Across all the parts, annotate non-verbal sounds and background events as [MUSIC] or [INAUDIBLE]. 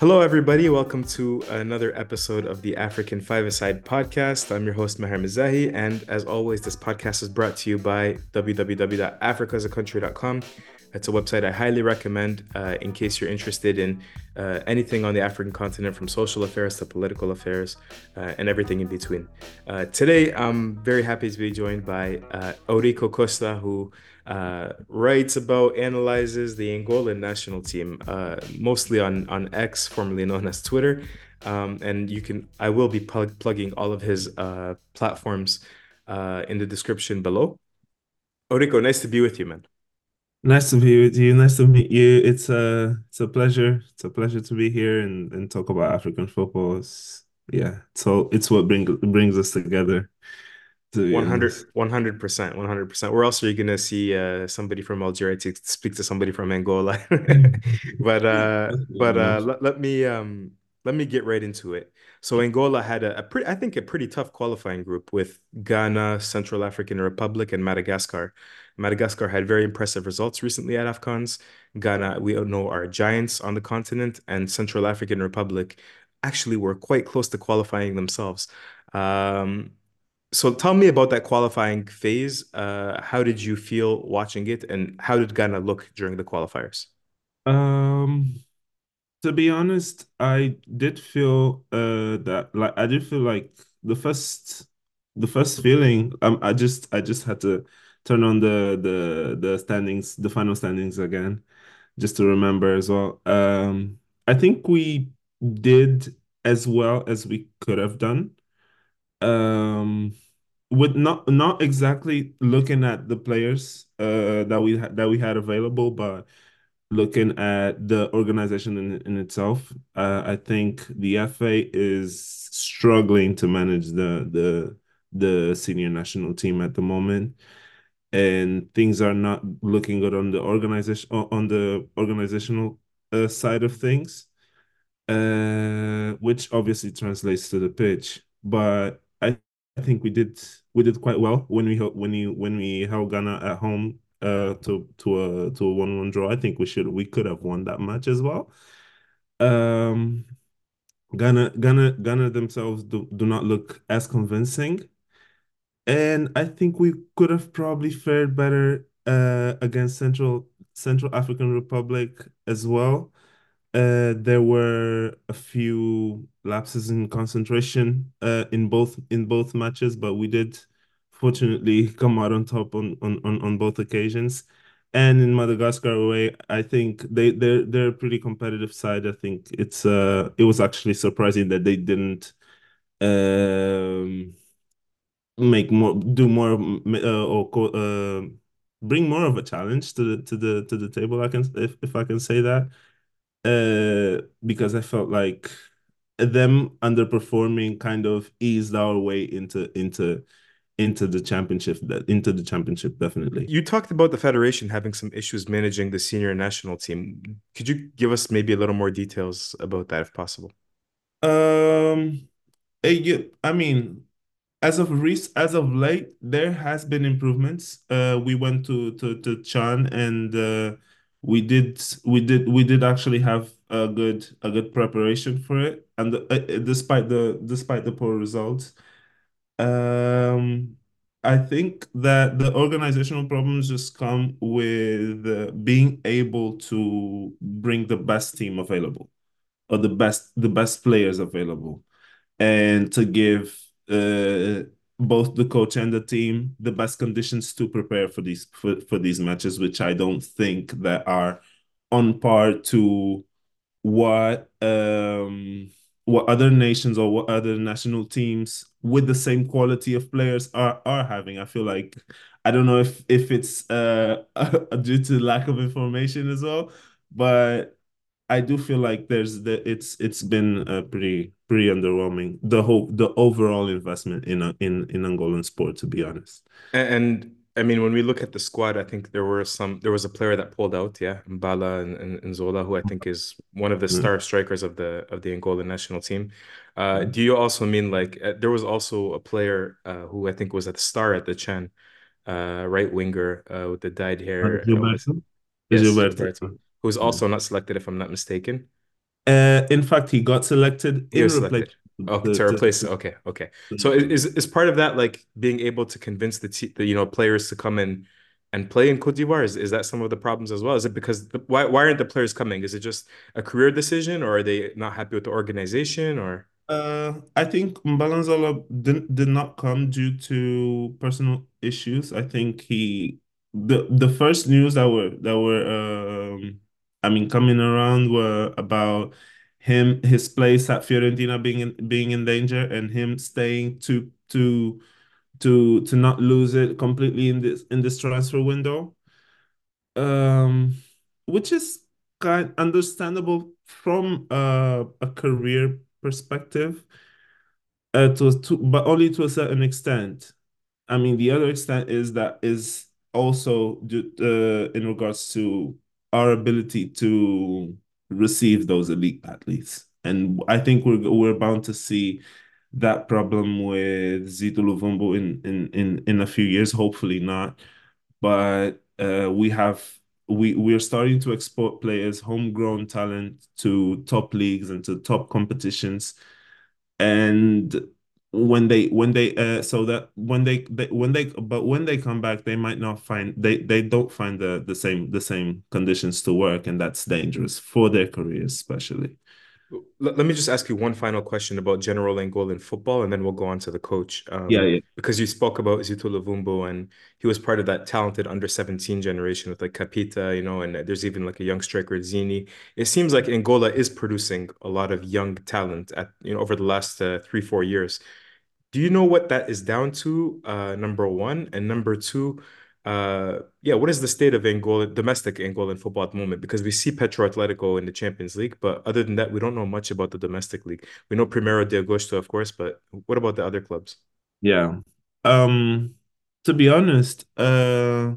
Hello, everybody. Welcome to another episode of the African Five-A-Side podcast. I'm your host, Maher Mezahi. And as always, this podcast is brought to you by www.africasacountry.com. It's a website I highly recommend uh, in case you're interested in uh, anything on the African continent, from social affairs to political affairs uh, and everything in between. Uh, today, I'm very happy to be joined by uh, Eurico Costa, who uh, writes about, analyzes the Angolan national team, uh, mostly on on X, formerly known as Twitter. Um, and you can, I will be plug, plugging all of his platforms in the description below. Eurico, nice to be with you, man. Nice to be with you. Nice to meet you. It's a it's a pleasure. It's a pleasure to be here and, and talk about African football. It's, yeah, so it's what bring brings us together, to 100 100% 100% where else are you gonna see uh somebody from Algeria to speak to somebody from Angola [LAUGHS] [LAUGHS] but uh but uh let, let me um let me get right into it so Angola had a, a pretty I think a pretty tough qualifying group with Ghana Central African Republic and Madagascar Madagascar had very impressive results recently at AFCONs Ghana we all know are giants on the continent and Central African Republic actually were quite close to qualifying themselves um so tell me about that qualifying phase. Uh, how did you feel watching it, and how did Ghana look during the qualifiers? Um, to be honest, I did feel uh that like I did feel like the first the first feeling um I just I just had to turn on the the the standings, the final standings again, just to remember as well. Um, I think we did as well as we could have done. Um, with not not exactly looking at the players uh that we that we had available, but looking at the organization in, in itself, uh, I think the FA is struggling to manage the the the senior national team at the moment, and things are not looking good on the organization on the organizational uh, side of things uh, which obviously translates to the pitch. But I, I think we did we did quite well when we when we when we held Ghana at home uh to to a to a one one draw. I think we should we could have won that match as well. Um, Ghana Ghana Ghana themselves do, do not look as convincing, and I think we could have probably fared better uh against Central Central African Republic as well. Uh, there were a few lapses in concentration uh, in both in both matches, but we did fortunately come out on top on on on, on both occasions. And in Madagascar away, I think they they're they're a pretty competitive side. I think it's uh it was actually surprising that they didn't um make more do more uh, or uh, bring more of a challenge to the to the to the table. I can if if I can say that uh, because I felt like them underperforming kind of eased our way into into into the championship that into the championship definitely. You talked about the federation having some issues managing the senior national team. Could you give us maybe a little more details about that, if possible? Um, eh, I mean, as of rec as of late, there has been improvements. Uh, we went to to to Chan and uh, we did we did we did actually have a good a good preparation for it, and uh, despite the despite the poor results, um, I think that the organizational problems just come with uh, being able to bring the best team available or the best the best players available and to give uh, both the coach and the team the best conditions to prepare for these for, for these matches, which I don't think that are on par to what um what other nations or what other national teams with the same quality of players are are having. I feel like I don't know if if it's [LAUGHS] uh due to lack of information as well, but I do feel like there's the it's it's been uh, pretty pretty underwhelming the whole the overall investment in uh, in in Angolan sport to be honest. And I mean, when we look at the squad, I think there were some. There was a player that pulled out, yeah, Mbala and, and, and Zola, who I think is one of the Mm. star strikers of the of the Angolan national team. Uh, do you also mean like uh, there was also a player uh, who I think was at the star at the Chan, uh, right winger uh, with the dyed hair. Uh, was Gilberto? yes, Gilberto. Gilberto, who's also not selected if I'm not mistaken. Uh, in fact, he got selected He in replacement Okay, to, to to, replace. Okay, okay. So is is part of that like being able to convince the, te the you know players to come in and play in Cote d'Ivoire? Is is that some of the problems as well? Is it because the, why why aren't the players coming? Is it just a career decision, or are they not happy with the organization, or? Uh, I think Mbala Nzola did, did not come due to personal issues. I think he the the first news that were that were um I mean coming around were about him his place at Fiorentina being in, being in danger and him staying to to to to not lose it completely in this in this transfer window. Um, which is kind understandable from uh, a career perspective uh, to, to but only to a certain extent. I mean, the other extent is that is also due, uh, in regards to our ability to receive those elite athletes, and I think we're we're bound to see that problem with Zito Luvumbo in in in in a few years. Hopefully not, but uh, we have we we're starting to export players, homegrown talent to top leagues and to top competitions and when they when they uh so that when they, they when they but when they come back they might not find they they don't find the the same the same conditions to work and that's dangerous for their careers especially let, let me just ask you one final question about general Angola Angolan football, and then we'll go on to the coach. yeah Um, yeah because you spoke about Zito Luvumbo, and he was part of that talented under 17 generation with like Capita, you know, and there's even like a young striker, Zini. It seems like Angola is producing a lot of young talent at, you know, over the last uh, three, four years. Do you know what that is down to? Uh, number one, and number two, uh, yeah, what is the state of Angola, domestic Angolan football at the moment? Because we see Petro Atletico in the Champions League, but other than that, we don't know much about the domestic league. We know Primeiro de Agosto, of course, but what about the other clubs? yeah um to be honest uh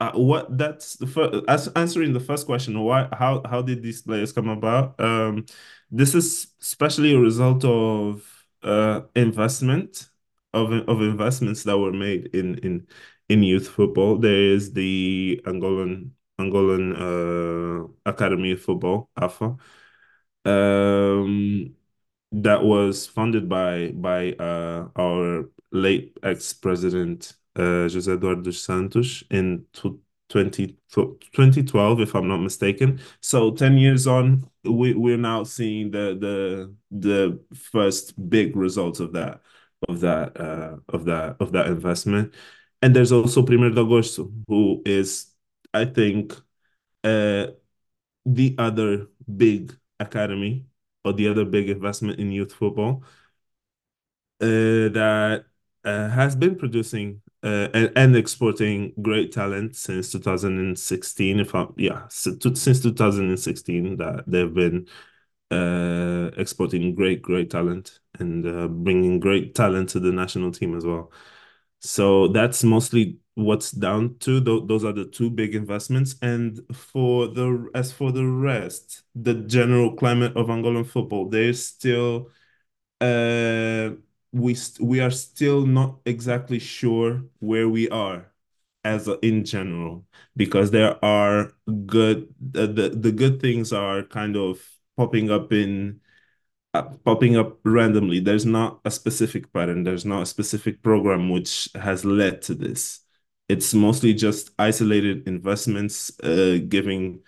uh, what that's the first as answering the first question why how how did these players come about um this is especially a result of uh investment of of investments that were made in in in youth football there is the Angolan Angolan uh Academy of Football AFA um that was funded by by uh, our late ex-president uh, José Eduardo Santos in 20, 2012, if I'm not mistaken. So 10 years on, we, we're now seeing the the the first big results of that of that uh, of that of that investment. And there's also Primeiro de who is, I think, uh, the other big academy or the other big investment in youth football uh, that uh, has been producing uh, and, and exporting great talent since 2016. If I'm, yeah, since 2016 that they've been uh, exporting great, great talent and uh, bringing great talent to the national team as well. So that's mostly what's down to. Th those are the two big investments. And for the as for the rest, the general climate of Angolan football, there's still uh we we are still not exactly sure where we are as a, in general because there are good the, the the good things are kind of popping up in uh, popping up randomly. There's not a specific pattern. There's not a specific program which has led to this. It's mostly just isolated investments, uh, giving,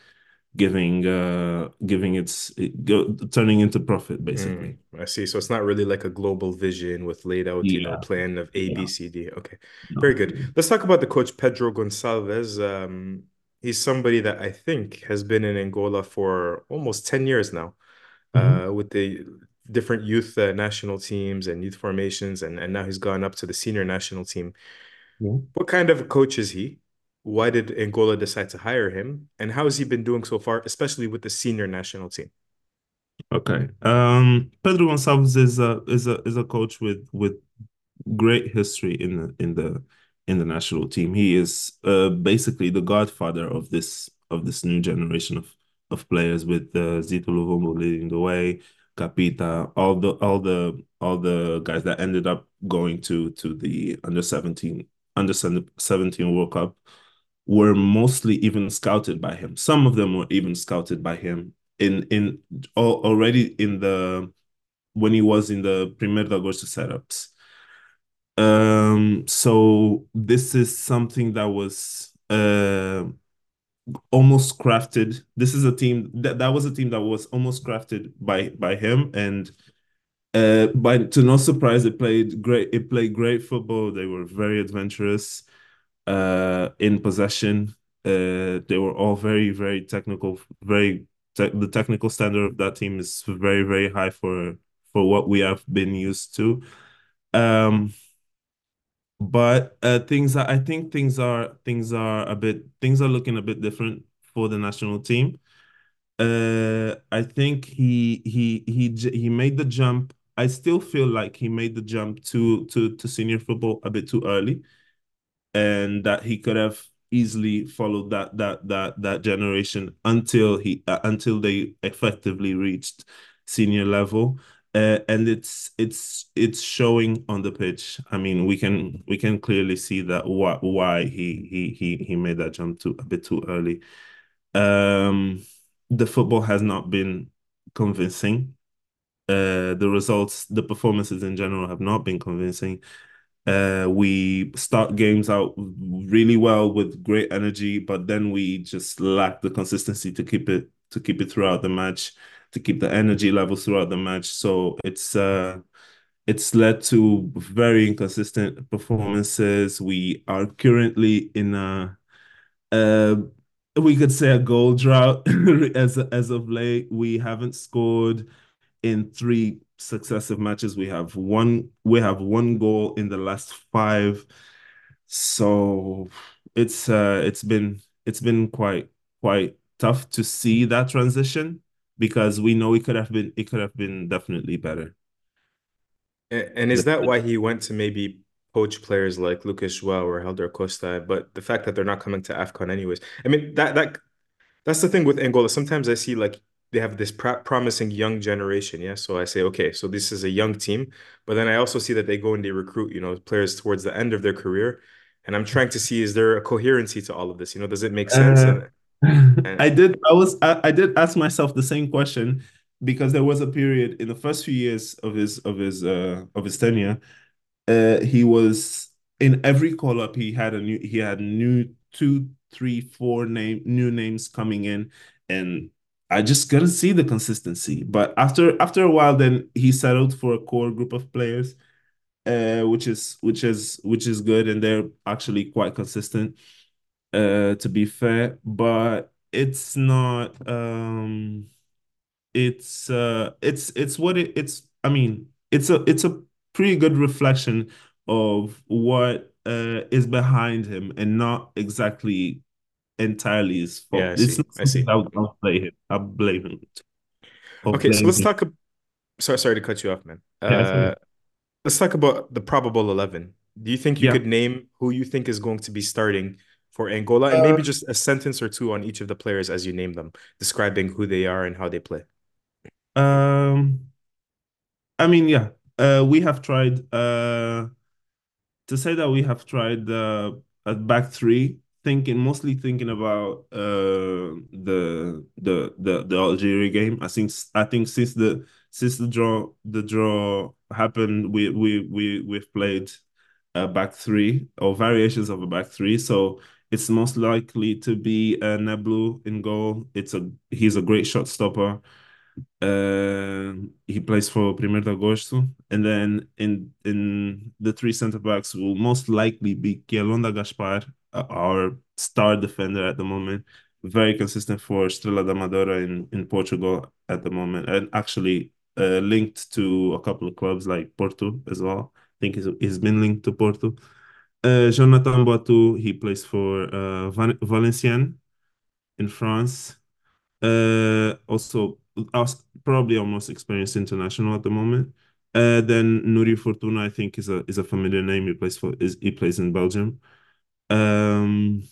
giving, uh, giving its it go, turning into profit basically. Mm, I see. So it's not really like a global vision with laid out, you know, plan of A, B, yeah, C, D. Okay, very good. Let's talk about the coach Pedro Gonçalves. Um, he's somebody that I think has been in Angola for almost 10 years now. Mhm. uh, with the different youth uh, national teams and youth formations, and, and now he's gone up to the senior national team. Yeah. What kind of a coach is he? Why did Angola decide to hire him? And how has he been doing so far, especially with the senior national team? Okay. Um, Pedro Gonçalves is a is a is a coach with with great history in the in the in the national team. He is uh, basically the godfather of this of this new generation of of players with uh, Zito Luvumbo leading the way, Capita, all the all the all the guys that ended up going to to the under 17 under 17 World Cup were mostly even scouted by him. Some of them were even scouted by him in in already in the when he was in the Primeiro de Agosto setups. Um, so this is something that was uh, almost crafted. This is a team that that was a team that was almost crafted by by him, and uh, by to no surprise, it played great. It played great football. They were very adventurous uh, in possession. Uh, they were all very very technical. Very te the technical standard of that team is very very high for for what we have been used to. Um, but uh, things are, I think things are things are a bit things are looking a bit different for the national team. Uh, I think he he he he made the jump. I still feel like he made the jump to to to senior football a bit too early, and that he could have easily followed that that that that generation until he uh, until they effectively reached senior level uh, and it's it's it's showing on the pitch. I mean, we can we can clearly see that why why he he he he made that jump too a bit too early. Um, the football has not been convincing. Uh, the results, the performances in general have not been convincing. Uh, we start games out really well with great energy, but then we just lack the consistency to keep it to keep it throughout the match to keep the energy levels throughout the match. So it's uh it's led to very inconsistent performances. We are currently in a uh we could say a goal drought [LAUGHS] as as of late. We haven't scored in three successive matches. We have one we have one goal in the last five. So it's uh it's been it's been quite quite tough to see that transition because we know it could have been it could have been definitely better. And, and is that why he went to maybe poach players like Lucas João or Helder Costa? But the fact that they're not coming to AFCON anyways. I mean that that that's the thing with Angola. Sometimes I see like they have this promising young generation, yeah. So I say, okay, so this is a young team, but then I also see that they go and they recruit, you know, players towards the end of their career, and I'm trying to see is there a coherency to all of this? You know, does it make sense? Uh, and [LAUGHS] I did. I was. I, I, did ask myself the same question because there was a period in the first few years of his of his uh of his tenure. Uh, he was in every call up. He had a new. He had new two, three, four name new names coming in, and I just couldn't see the consistency. But after after a while, then he settled for a core group of players, uh, which is which is which is good, and they're actually quite consistent uh, to be fair, but it's not um it's uh it's it's what it, it's I mean, it's a it's a pretty good reflection of what uh is behind him and not exactly entirely his fault. Yeah, I see. I see. I'll, I'll blame him. I'll blame him. I'll okay, blame so let's him. talk. Sorry, sorry to cut you off, man. Uh, let's talk about the probable eleven. Do you think you yeah. could name who you think is going to be starting for Angola, and maybe uh, just a sentence or two on each of the players as you name them, describing who they are and how they play. Um, I mean, yeah, uh, we have tried uh to say that we have tried uh, at back three, thinking mostly thinking about uh the the the the Algeria game. I think I think since the since the draw the draw happened, we we we we've played a back three or variations of a back three. So it's most likely to be uh, Neblú in goal. It's a he's a great shot stopper. Uh, he plays for Primeiro de Agosto, and then in in the three center backs will most likely be Kialonda Gaspar, uh, our star defender at the moment, very consistent for Estrela da Amadora in in Portugal at the moment, and actually uh, linked to a couple of clubs like Porto as well. I think he's, he's been linked to Porto. Uh, Jonathan Buatu, he plays for uh, Val Valenciennes in France. Uh, also, probably our most experienced international at the moment. Uh, then Núrio Fortuna, I think, is a is a familiar name. He plays for is he plays in Belgium. Um,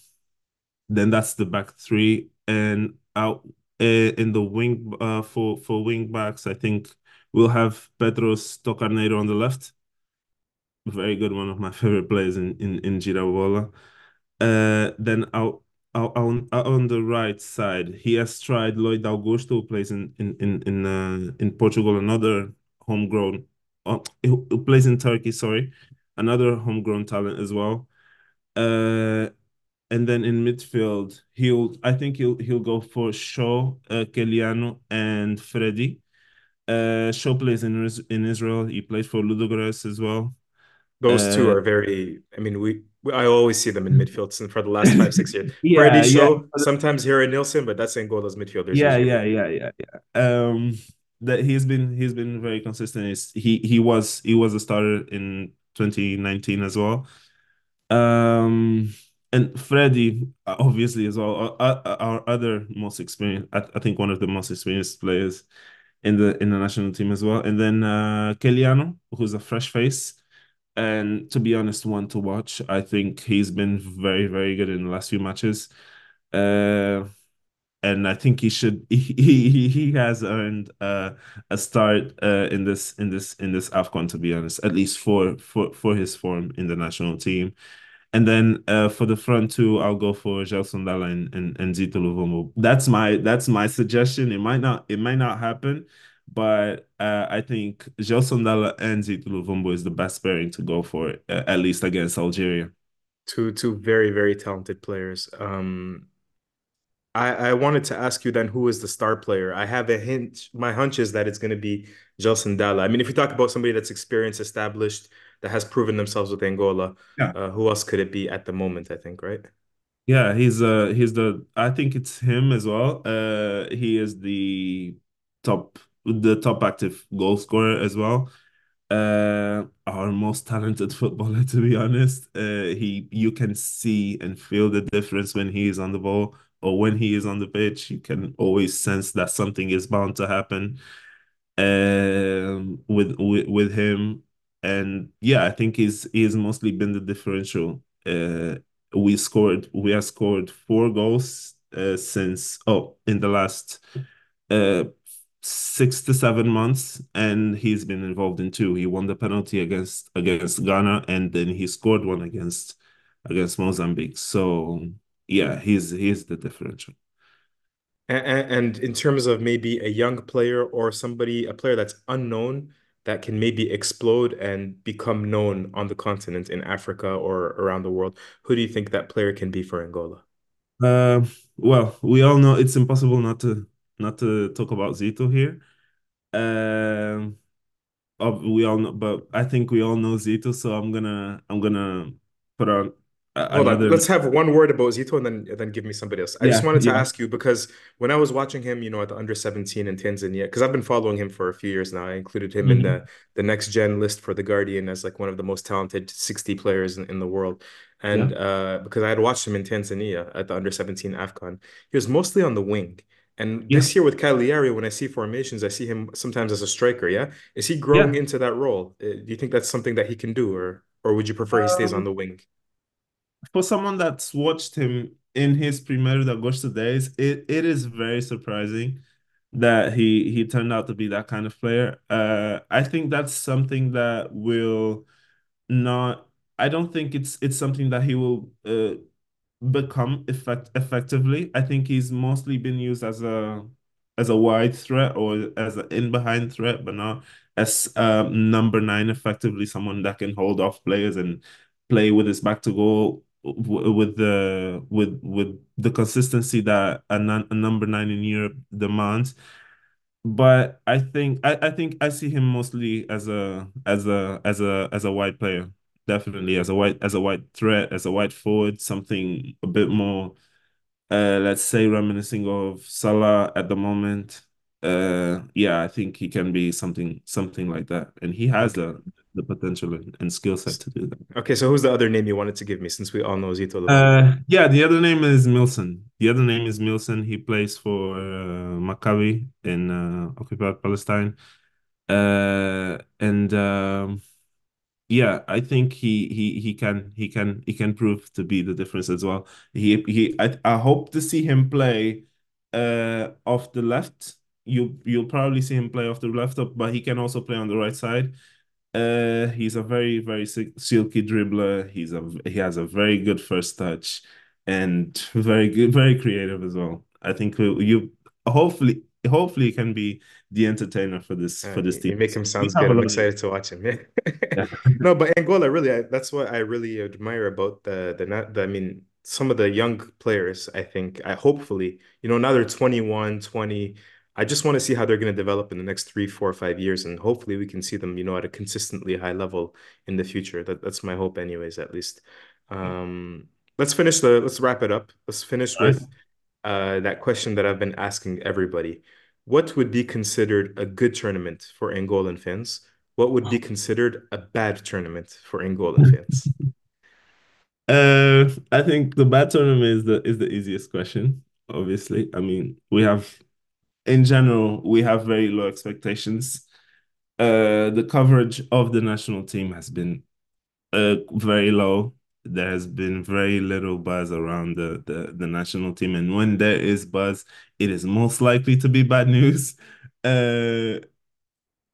then that's the back three, and out uh, in the wing uh, for for wing backs, I think we'll have Petros Tó Carneiro on the left very good, one of my [LAUGHS] favorite players in in in Girabola. Uh, then out on on the right side, he has tried Loide Augusto, who plays in in in in, uh, in Portugal, another homegrown, uh, who plays in Turkey. Sorry, another homegrown talent as well. Uh, and then in midfield, he'll I think he'll he'll go for Show, uh, Kellyano, and Freddy. Uh, Show plays in in Israel. He plays for Ludogorets as well. Those two Uh, are very, I mean, we I always see them in midfield since for the last five, six years. [LAUGHS] Yeah, yeah, Show, sometimes here in Nilsson, but that's Angola's midfielders yeah, yeah, yeah, yeah, yeah. Um, that he's been he's been very consistent. He's, he he was he was a starter in 2019 as well. Um, and Freddie, obviously, as well, our, our other most experienced, I, I think one of the most experienced players in the in the national team as well. And then uh, Kellyano, who's a fresh face. And to be honest, one to watch. I think he's been very, very good in the last few matches. Uh, and I think he should [LAUGHS] he he, he has earned uh, a start uh, in this in this in this AFCON to be honest, at least for for for his form in the national team. And then uh, for the front two, I'll go for Gelson Dala and, and, and Zito Luvumbo. That's my that's my suggestion. It might not it might not happen, but uh, I think Gelson Dala and Zito Luvumbo is the best pairing to go for, uh, at least against Algeria. Two two very, very talented players. Um, I, I wanted to ask you then who is the star player? I have a hint. My hunch is that it's going to be Gelson Dala. I mean, if we talk about somebody that's experienced, established, that has proven themselves with Angola, Yeah. uh, who else could it be at the moment? I think, right? Yeah, he's uh he's the I think it's him as well. Uh he is the top the top active goal scorer as well. Uh our most talented [LAUGHS] footballer to be honest. Uh he you can see and feel the difference when he is on the ball or when he is on the pitch. You can always sense that something is bound to happen um with with with him. And yeah, I think he's he's mostly been the differential. Uh we scored we have scored four goals uh, since oh in the last uh six to seven months and he's been involved in two. He won the penalty against against Ghana and then he scored one against against Mozambique. So yeah he's he's the differential. And, and in terms of maybe a young player or somebody, a player that's unknown that can maybe explode and become known on the continent in Africa or around the world, who do you think that player can be for Angola? uh well we all know it's impossible not to not to talk about Zito here um uh, we all know, but I think we all know Zito, so I'm gonna I'm gonna put on a- Hold on. Let's have one word about Zito and then then give me somebody else. I just Yeah, wanted to ask you because when I was watching him, you know, at the under 17 in Tanzania, because I've been following him for a few years now. I included him in mhm, the the next gen list for The Guardian as like one of the most talented 60 players in, in the world. yeah, And uh because I had watched him in Tanzania at the under 17 AFCON, he was mostly on the wing. And yeah, this year with Cagliari, when I see formations, I see him sometimes as a striker, yeah? Is he growing yeah. into that role? Uh, Do you think that's something that he can do, or or would you prefer he stays on Um, the wing? for someone that's watched him in his Primeiro de Agosto days, it, it is very surprising that he he turned out to be that kind of player. Uh, I think that's something that will not. I don't think it's it's something that he will uh, become effect effectively. I think he's mostly been used as a as a wide threat or as an in behind threat, but not as um, number nine effectively, someone that can hold off players and play with his back to goal with the with with the consistency that a, non, a number nine in Europe demands. But I think I, I think I see him mostly as a as a as a as a wide player. Definitely as a white as a white threat, as a white forward, something a bit more uh let's say reminiscing of Salah at the moment. Uh yeah, I think he can be something something like that. And he has the the potential and, and skill set to do that. Okay, so who's the other name you wanted to give me since we all know Zito Uh yeah, the other name is Milson. The other name is Milson. He plays for uh, Maccabi in uh, occupied Palestine. Uh and um Yeah, I think he he he can he can he can prove to be the difference as well. He he I, I hope to see him play uh off the left. You you'll probably see him play off the left up, but he can also play on the right side. Uh he's a very very silky dribbler. He's a he has a very good first touch and very good, very creative as well. I think you hopefully hopefully he can be the entertainer for this Uh, for this you, you team. make him have good. I'm excited to watch him. Yeah. [LAUGHS] yeah. No, but Angola, really, I, that's what I really admire about the the not the, I mean, some of the young players, I think, I hopefully, you know, now they're 21, 20. I just want to see how they're going to develop in the next three, four, five years, and hopefully we can see them, you know, at a consistently high level in the future. That that's my hope, anyways, at least. Um, let's finish the let's wrap it up. Let's finish with uh, that question that I've been asking everybody. What would be considered a good tournament for Angolan fans? What would be considered a bad tournament for Angolan fans? [LAUGHS] Uh, I think the bad tournament is the is the easiest question. Obviously, I mean we have in general we have very low expectations. Uh, the coverage of the national team has been uh very low. There has been very little buzz around the the the national team, and when there is buzz, it is most likely to be bad news. [LAUGHS] Uh,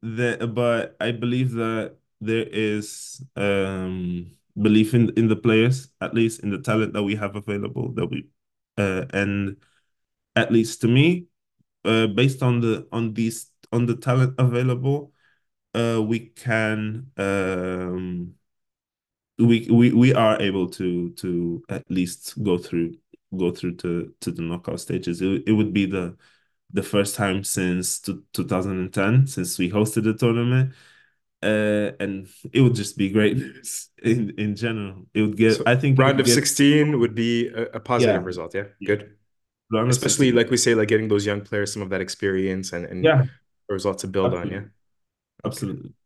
that but I believe that there is um belief in in the players, at least in the talent that we have available that we uh and at least to me, uh based on the on these on the talent available, uh we can um we we we are able to to at least go through go through to to the knockout stages. It, it would be the the first time since 2010 since we hosted the tournament uh, and it would just be great [LAUGHS] in in general. It would get, So I think round of get, 16 would be a, a yeah, positive result. Yeah, yeah. good. Round Especially like we say, like getting those young players some of that experience and and Yeah, results to build on. Yeah. absolutely, Okay.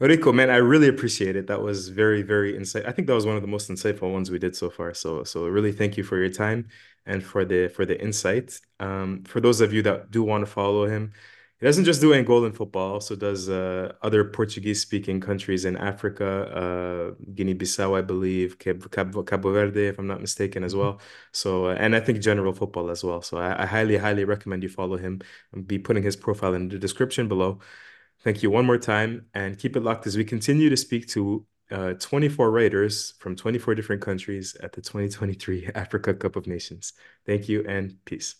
Rico, man, I really appreciate it. That was very, very insight. I think that was one of the most insightful ones we did so far. So, so really thank you for your time and for the for the insight. Um, for those of you that do want to follow him, he doesn't just do Angolan football, also does uh, other Portuguese-speaking countries in Africa, uh, Guinea-Bissau, I believe, Cabo, Cabo Verde, if I'm not mistaken, as well. So, uh, and I think general football as well. So, I, I highly, highly recommend you follow him. I'll be putting his profile in the description below. Thank you one more time and keep it locked as we continue to speak to uh, 24 writers from 24 different countries at the 2023 [LAUGHS] Africa Cup of Nations. Thank you and peace.